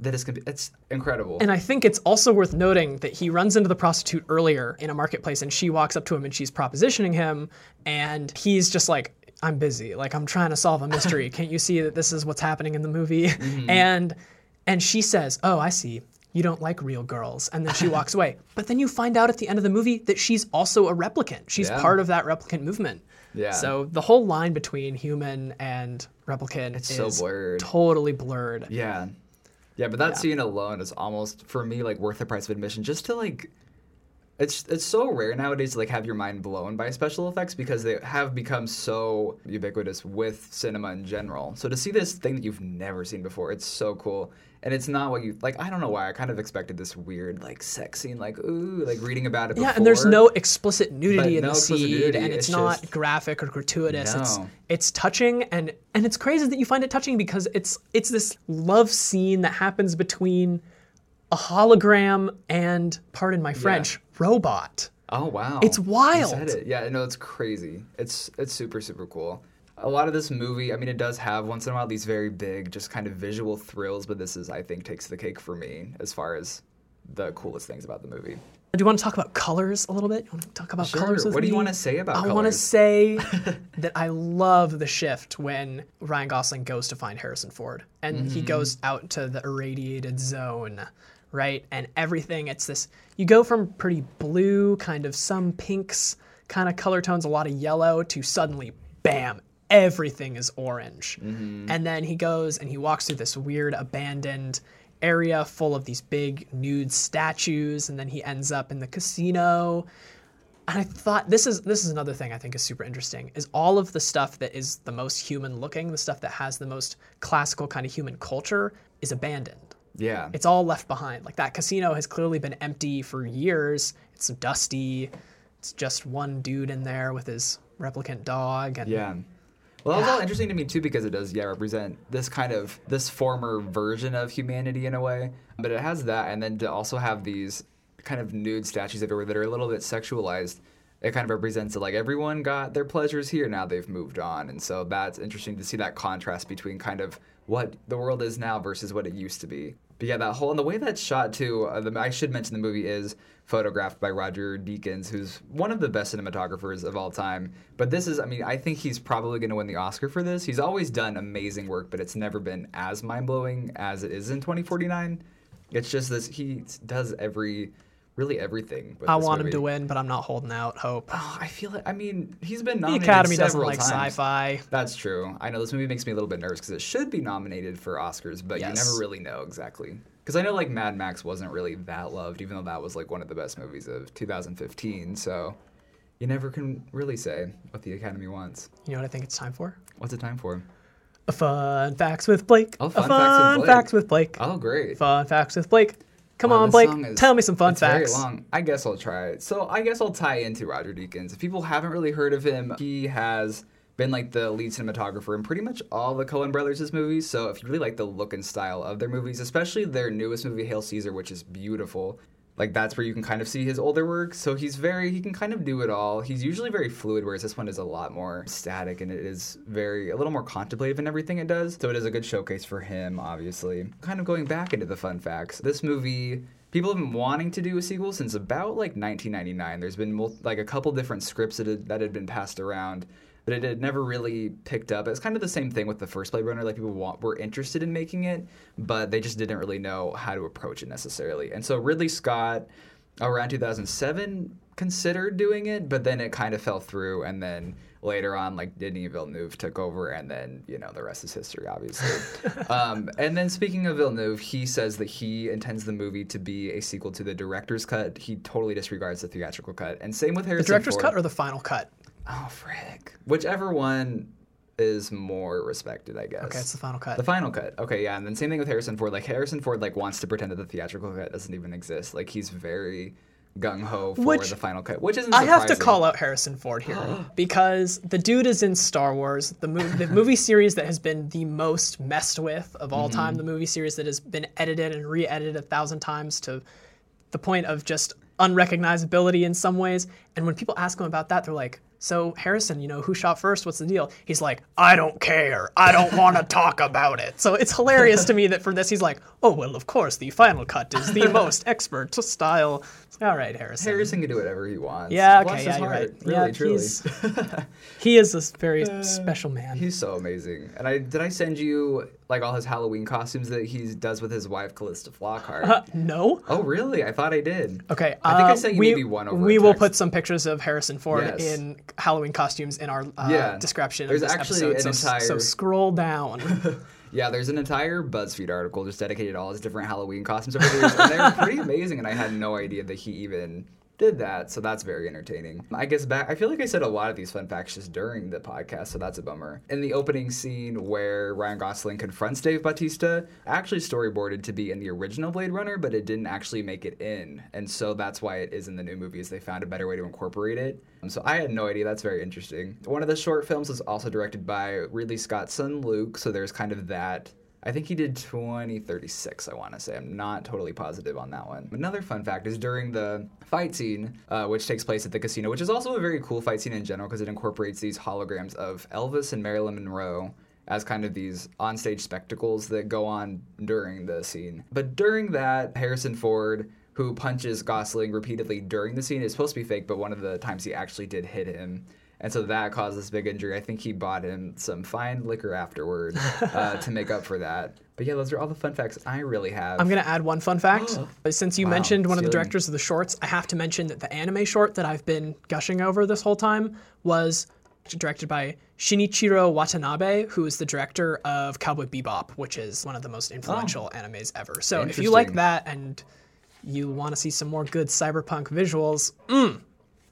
S2: that it's gonna be. It's incredible.
S1: And I think it's also worth noting that he runs into the prostitute earlier in a marketplace and she walks up to him and she's propositioning him and he's just like I'm busy. Like I'm trying to solve a mystery. Can't you see that this is what's happening in the movie?
S2: Mm-hmm.
S1: And and she says, "Oh, I see. You don't like real girls." And then she walks away. But then you find out at the end of the movie that she's also a replicant. She's
S2: Yeah.
S1: part of that replicant movement.
S2: Yeah.
S1: So the whole line between human and replicant
S2: It's so
S1: is
S2: blurred.
S1: totally blurred.
S2: yeah, yeah. But that scene alone is almost for me like worth the price of admission just to like. It's it's so rare nowadays to like have your mind blown by special effects because they have become so ubiquitous with cinema in general. So to see this thing that you've never seen before, it's so cool. And it's not what you like. I don't know why. I kind of expected this weird like sex scene, like ooh, like reading about it.
S1: Yeah, and there's no explicit nudity in
S2: no
S1: the seed,
S2: nudity,
S1: and it's,
S2: it's
S1: not
S2: just-
S1: graphic or gratuitous. It's
S2: No.
S1: it's touching, and and it's crazy that you find it touching because it's it's this love scene that happens between a hologram and, pardon my French, robot.
S2: Oh wow,
S1: It's
S2: You
S1: wild.
S2: said it. Yeah, no, it's crazy. It's it's super super cool. A lot of this movie, I mean, it does have once in a while these very big, just kind of visual thrills, but this is, I think, takes the cake for me as far as the coolest things about the movie.
S1: Do you want to talk about colors a little bit? You want to talk about
S2: Sure.
S1: colors with
S2: What do you
S1: me?
S2: wanna say about colors?
S1: I want to say that I love the shift when Ryan Gosling goes to find Harrison Ford and he
S2: Mm-hmm.
S1: goes out to the irradiated zone, right? And everything, it's this, you go from pretty blue, kind of some pinks kind of color tones, a lot of yellow, to suddenly, bam, everything is orange.
S2: Mm-hmm.
S1: And then he goes and he walks through this weird abandoned area full of these big nude statues and then he ends up in the casino and i thought this is this is another thing i think is super interesting is all of the stuff that is the most human looking the stuff that has the most classical kind of human culture is abandoned
S2: Yeah.
S1: it's all left behind like that casino has clearly been empty for years it's dusty it's just one dude in there with his replicant dog and
S2: Yeah. Well, that was all interesting to me too because it does, yeah, represent this kind of this former version of humanity in a way. But it has that, and then to also have these kind of nude statues everywhere that are a little bit sexualized. It kind of represents that like everyone got their pleasures here now they've moved on, and so that's interesting to see that contrast between kind of what the world is now versus what it used to be. But yeah, that whole and the way that's shot too. Uh, the, I should mention the movie is photographed by Roger Deakins, who's one of the best cinematographers of all time. But this is, I mean, I think he's probably going to win the Oscar for this. He's always done amazing work, but it's never been as mind blowing as it is in 2049. It's just this he does every, really everything. With
S1: i want him to win but i'm not holding out hope
S2: Oh, I feel it. I mean, he's been nominated.
S1: the academy doesn't like
S2: times.
S1: sci-fi
S2: That's true. I know this movie makes me a little bit nervous because it should be nominated for Oscars, but you never really know exactly. Because I know like Mad Max wasn't really that loved, even though that was like one of the best movies of 2015. So you never can really say what the Academy wants.
S1: you know what i think it's time for
S2: What's it time for?
S1: A fun facts with Blake.
S2: Oh,
S1: a
S2: fun
S1: fun
S2: facts with Blake.
S1: facts with Blake.
S2: Oh, great.
S1: Fun facts with Blake. Come
S2: Wow,
S1: on, Blake.
S2: is-
S1: Tell me some fun
S2: it's
S1: facts.
S2: Very long. I guess I'll try it. So I guess I'll tie into Roger Deakins. If people haven't really heard of him, he has been like the lead cinematographer in pretty much all the Coen Brothers' movies. So if you really like the look and style of their movies, especially their newest movie, Hail Caesar, which is beautiful. Like that's where you can kind of see his older work. So he's very he can kind of do it all. He's usually very fluid, whereas this one is a lot more static and it is very a little more contemplative in everything it does. So it is a good showcase for him, obviously. Kind of going back into the fun facts. This movie people have been wanting to do a sequel since about like 1999. There's been mul- like a couple different scripts that had, that had been passed around, but it had never really picked up. It's kind of the same thing with the first Blade Runner. Like people want, were interested in making it, but they just didn't really know how to approach it necessarily. And so Ridley Scott, around 2007, considered doing it, but then it kind of fell through. And then later on, like Denis Villeneuve took over, and then you know the rest is history, obviously. um, and then speaking of Villeneuve, he says that he intends the movie to be a sequel to the director's cut. He totally disregards the theatrical cut, and same with Harrison.
S1: the director's
S2: Ford.
S1: cut or the final cut?
S2: Oh, frick. Whichever one is more respected, I guess.
S1: Okay, it's the final cut.
S2: The final cut. Okay, yeah, and then same thing with Harrison Ford. Like Harrison Ford, like wants to pretend that the theatrical cut doesn't even exist. Like he's very gung ho for
S1: Which-
S2: the final cut, which isn't.
S1: I have to call out Harrison Ford here because the dude is in Star Wars, the, mo- the movie series that has been the most messed with of all
S2: Mm-hmm.
S1: time, the movie series that has been edited and re edited a thousand times to the point of just unrecognizability in some ways. And when people ask him about that, they're like, so Harrison, you know, who shot first? What's the deal? He's like, I don't care. I don't want to talk about it. So it's hilarious to me that for this, he's like, oh, well, of course, the final cut is the most expert style. All right, Harrison.
S2: Harrison can do whatever he wants.
S1: Yeah, okay,
S2: his
S1: yeah, you're
S2: heart.
S1: right.
S2: Really,
S1: Yeah,
S2: truly.
S1: he's- He is a very special man.
S2: He's so amazing. And I did I send you like all his Halloween costumes that he does with his wife Calista Flockhart.
S1: Uh, no?
S2: oh, really? I thought I did.
S1: Okay.
S2: I think I
S1: uh,
S2: sent you
S1: we,
S2: maybe one over
S1: We will put some pictures of Harrison Ford
S2: Yes.
S1: in Halloween costumes in our uh,
S2: Yeah.
S1: description
S2: There's
S1: of this
S2: actually
S1: episode.
S2: an
S1: so,
S2: entire-
S1: so scroll down.
S2: Yeah, there's an entire BuzzFeed article just dedicated to all his different Halloween costumes over the years, and they're pretty amazing. And I had no idea that he even did that, so that's very entertaining. I guess back, I feel like I said a lot of these fun facts just during the podcast, so that's a bummer. In the opening scene where Ryan Gosling confronts Dave Bautista, actually storyboarded to be in the original Blade Runner, but it didn't actually make it in, and so that's why it is in the new movies. They found a better way to incorporate it. Um, so I had no idea. That's very interesting. One of the short films was also directed by Ridley Scott's son Luke, so there's kind of that I think he did 2036, I want to say. I'm not totally positive on that one. Another fun fact is during the fight scene, uh, which takes place at the casino, which is also a very cool fight scene in general because it incorporates these holograms of Elvis and Marilyn Monroe as kind of these onstage spectacles that go on during the scene. But during that, Harrison Ford, who punches Gosling repeatedly during the scene, is supposed to be fake, but one of the times he actually did hit him. And so that caused this big injury. I think he bought him some fine liquor afterward uh, to make up for that. But yeah, those are all the fun facts I really have.
S1: I'm going to add one fun fact. Since you
S2: Wow,
S1: mentioned one of the directors of the shorts, I have to mention that the anime short that I've been gushing over this whole time was directed by Shinichiro Watanabe, who is the director of Cowboy Bebop, which is one of the most influential animes ever. So if you like that and you want to see some more good cyberpunk visuals, mm,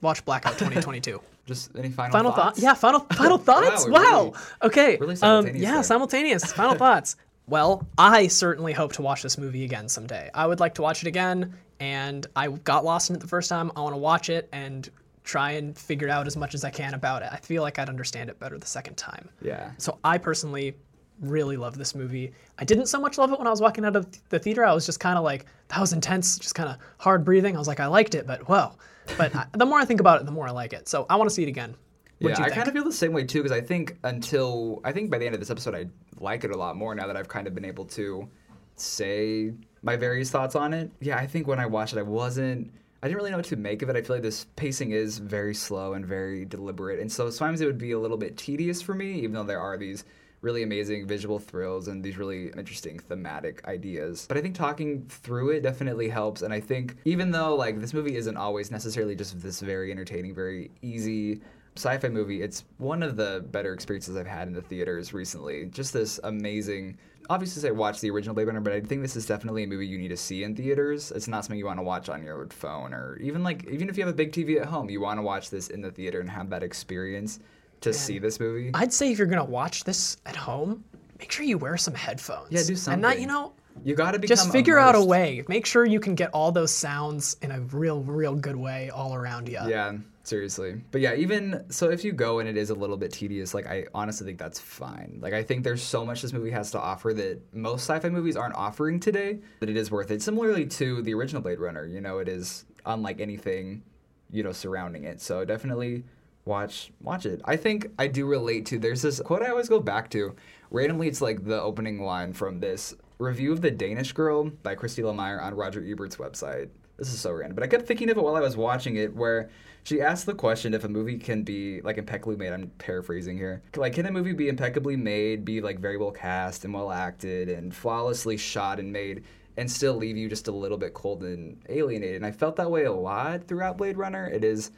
S1: watch Blackout 2022.
S2: Just any final,
S1: Final
S2: thoughts?
S1: thoughts? Yeah, final final thoughts.
S2: we're
S1: wow.
S2: really-
S1: okay.
S2: really
S1: um, yeah,
S2: there.
S1: simultaneous. Final thoughts. Well, I certainly hope to watch this movie again someday. I would like to watch it again, and I got lost in it the first time. I want to watch it and try and figure out as much as I can about it. I feel like I'd understand it better the second time.
S2: Yeah.
S1: So I personally really love this movie. I didn't so much love it when I was walking out of the theater. I was just kind of like, that was intense, just kind of hard breathing. I was like, I liked it, but whoa. But I, the more I think about it, the more I like it. So I want to see it again.
S2: Yeah,
S1: What'd you
S2: I kind of feel the same way too because I think until I think by the end of this episode I like it a lot more now that I've kind of been able to say my various thoughts on it. Yeah, I think when I watched it I wasn't I didn't really know what to make of it. I feel like this pacing is very slow and very deliberate. And so sometimes it would be a little bit tedious for me even though there are these really amazing visual thrills and these really interesting thematic ideas. But I think talking through it definitely helps. And I think even though like this movie isn't always necessarily just this very entertaining, very easy sci-fi movie, it's one of the better experiences I've had in the theaters recently. Just this amazing. Obviously, I watched the original Blade Runner, but I think this is definitely a movie you need to see in theaters. It's not something you want to watch on your phone, or even like even if you have a big TV at home, you want to watch this in the theater and have that experience to see this movie.
S1: I'd say if you're gonna watch this at home, make sure you wear some headphones.
S2: Yeah, do something.
S1: And not,
S2: something.
S1: you know,
S2: You got to become
S1: just figure out a way. Make sure you can get all those sounds in a real, real good way all around you.
S2: Yeah, seriously. But yeah, even so, if you go and it is a little bit tedious, like I honestly think that's fine. Like I think there's so much this movie has to offer that most sci-fi movies aren't offering today that it is worth it. Similarly to the original Blade Runner, you know, it is unlike anything, you know, surrounding it. So definitely watch watch it. I think I do relate to. There's this quote I always go back to. Randomly, it's like the opening line from this review of the Danish Girl by Christy Lemire on Roger Ebert's website. This is so random, but I kept thinking of it while I was watching it, where she asked the question if a movie can be like impeccably made. I'm paraphrasing here. Like, can a movie be impeccably made, be like very well cast and well acted, and flawlessly shot and made, and still leave you just a little bit cold and alienated? And I felt that way a lot throughout Blade Runner. It is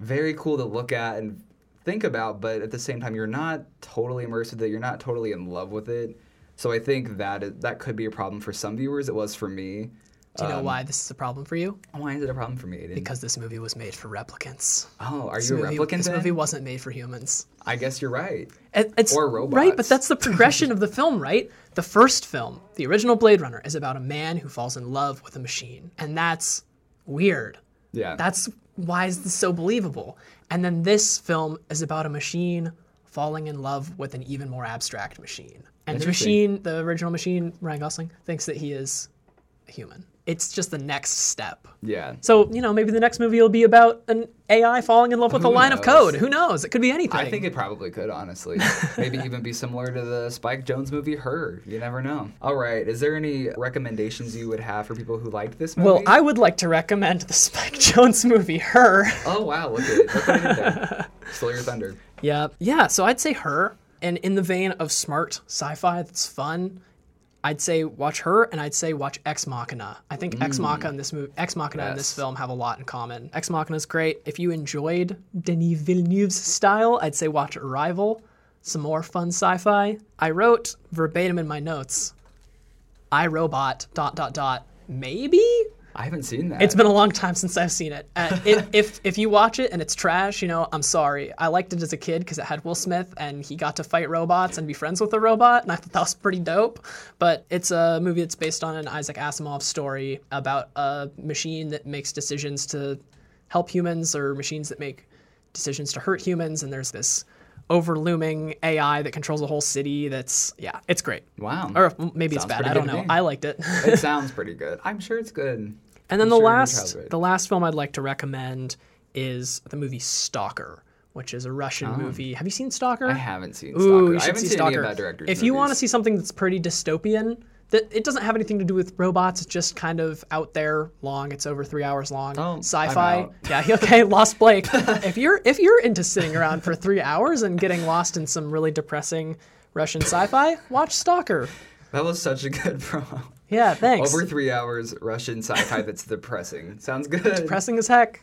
S2: very cool to look at and think about, but at the same time, you're not totally immersed with it. You're not totally in love with it. So I think that is, that could be a problem for some viewers. It was for me.
S1: Do you know
S2: Um,
S1: why this is a problem for you?
S2: Why is it a problem for me?
S1: Because this movie was made for replicants.
S2: oh, are
S1: This
S2: you a
S1: movie,
S2: replicant?
S1: This
S2: then?
S1: movie wasn't made for humans.
S2: I guess you're right.
S1: It- it's
S2: Or robots.
S1: Right, but that's the progression of the film, right? The first film, the original Blade Runner, is about a man who falls in love with a machine. And that's weird.
S2: Yeah.
S1: That's why is this so believable? And then this film is about a machine falling in love with an even more abstract machine. And the machine, the original machine, Ryan Gosling, thinks that he is a human. It's just the next step.
S2: yeah.
S1: So, you know, maybe the next movie will be about an AI falling in love with a
S2: Who
S1: line of code. Who knows? It could be anything.
S2: I think it probably could, honestly. Maybe even be similar to the Spike Jonze movie Her. You never know. All right. Is there any recommendations you would have for people who liked this movie?
S1: Well, I would like to recommend the Spike Jonze movie, Her.
S2: Oh, wow. Look at it. Look did your thunder.
S1: Yeah, yeah. So I'd say Her, and in the vein of smart sci-fi that's fun, I'd say watch Her, and I'd say watch Ex Machina. I think Ex mm. Machina and this movie, Ex Machina and this film have a lot in common. Ex Machina is great. If you enjoyed Denis Villeneuve's style, I'd say watch Arrival. Some more fun sci-fi. I wrote verbatim in my notes. I Robot dot dot dot maybe
S2: I haven't seen that.
S1: It's been a long time since I've seen it. Uh, if, if if you watch it and it's trash, you know, I'm sorry. I liked it as a kid because it had Will Smith and he got to fight robots and be friends with a robot, and I thought that was pretty dope. But it's a movie that's based on an Isaac Asimov story about a machine that makes decisions to help humans or machines that make decisions to hurt humans, and there's this overlooming AI that controls a whole city. That's yeah, it's great.
S2: Wow.
S1: Or maybe it's bad. I don't know. I liked it.
S2: it sounds pretty good. I'm sure it's good.
S1: And
S2: I'm
S1: then the
S2: sure
S1: last the last film I'd like to recommend is the movie Stalker, which is a Russian ah. movie. Have you seen Stalker?
S2: I haven't seen
S1: Ooh,
S2: Stalker.
S1: you
S2: I
S1: should
S2: haven't
S1: see
S2: seen
S1: Stalker.
S2: any of that director's
S1: if you want to see something that's pretty dystopian, that it doesn't have anything to do with robots. It's just kind of out there, long. It's over three hours long.
S2: Oh,
S1: Sci-fi. Yeah. Okay. Lost Blake. if you're if you're into sitting around for three hours and getting lost in some really depressing Russian sci-fi, watch Stalker.
S2: That was such a good promo.
S1: Yeah. Thanks.
S2: Over three hours, Russian sci-fi that's depressing. Sounds good.
S1: Depressing as heck.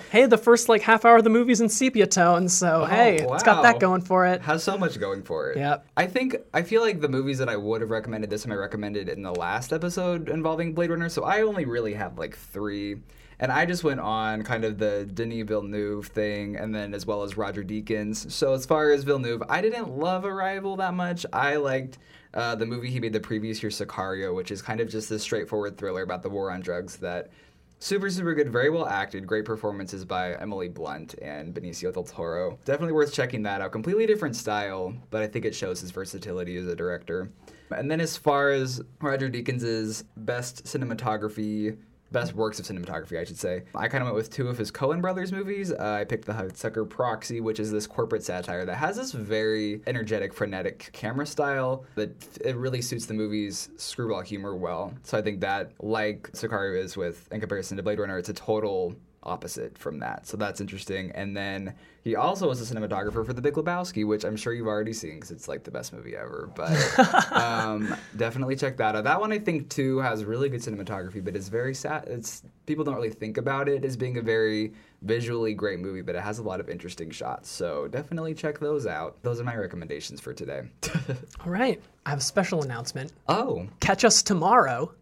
S1: hey, the first like half hour of the movie's in sepia tones, so oh, hey, it's got that
S2: Oh,
S1: going for it.
S2: Has so much going for it.
S1: Yep.
S2: I think I feel like the movies that I would have recommended this time I recommended in the last episode involving Blade Runner. So I only really have like three. And I just went on kind of the Denis Villeneuve thing and then as well as Roger Deakins. So as far as Villeneuve, I didn't love Arrival that much. I liked uh, the movie he made the previous year, Sicario, which is kind of just this straightforward thriller about the war on drugs that Super, super good. Very well acted. Great performances by Emily Blunt and Benicio del Toro. Definitely worth checking that out. Completely different style, but I think it shows his versatility as a director. And then as far as Roger Deakins' best cinematography, best works of cinematography, I should say, I kind of went with two of his Coen Brothers movies. Uh, I picked The Hudsucker Proxy, which is this corporate satire that has this very energetic, frenetic camera style that it really suits the movie's screwball humor well. So I think that, like Sicario is with, in comparison to Blade Runner, it's a total opposite from that. So that's interesting. And then he also was a cinematographer for The Big Lebowski, which I'm sure you've already seen because it's like the best movie ever. But um, definitely check that out. That one I think too has really good cinematography, but it's very sad. It's people don't really think about it as being a very visually great movie, but it has a lot of interesting shots. So definitely check those out. Those are my recommendations for today.
S1: All right, I have a special announcement.
S2: oh,
S1: Catch us tomorrow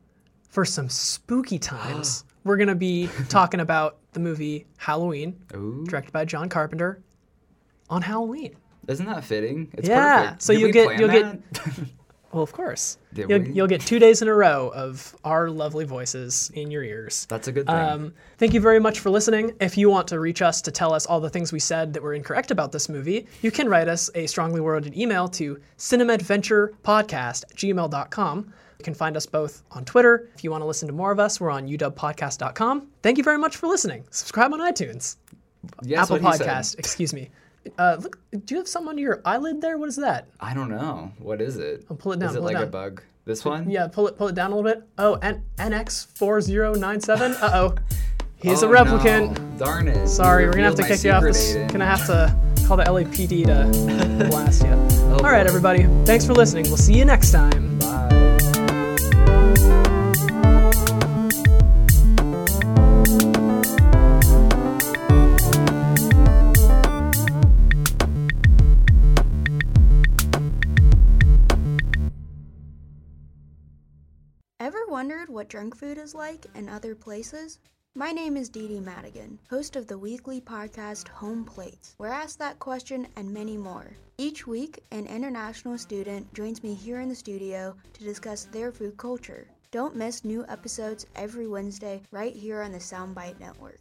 S1: for some spooky times. We're gonna be talking about the movie Halloween,
S2: Ooh.
S1: directed by John Carpenter, on Halloween.
S2: isn't that fitting? It's
S1: Yeah,
S2: perfect.
S1: so you'll get- you'll get- Well, of course. You'll, you'll get two days in a row of our lovely voices in your ears.
S2: That's a good thing.
S1: Um, thank you very much for listening. If you want to reach us to tell us all the things we said that were incorrect about this movie, you can write us a strongly worded email to cinemadventurepodcast at gmail.com. You can find us both on Twitter. If you want to listen to more of us, we're on uwpodcast.com. Thank you very much for listening. Subscribe on iTunes.
S2: yes,
S1: Apple. Podcast, excuse me. Uh, look, do you have something under your eyelid there? What is that?
S2: I don't know. What is it?
S1: I'll pull it down,
S2: Is it
S1: pull it
S2: like a bug? This one?
S1: Yeah, pull it pull it down a little bit. Oh, N- NX4097. Uh oh. He's
S2: Oh,
S1: a replicant.
S2: no. Darn it.
S1: Sorry, we're gonna have to kick you off this.
S2: Aiden.
S1: Gonna have to call the LAPD to blast you.
S2: Oh,
S1: All right,
S2: boy.
S1: everybody. Thanks for listening. We'll see you next time.
S3: What junk food is like in other places? My name is Dee Dee Madigan, host of the weekly podcast Home Plates, where I ask that question and many more. Each week, an international student joins me here in the studio to discuss their food culture. Don't miss new episodes every Wednesday right here on the Soundbite Network.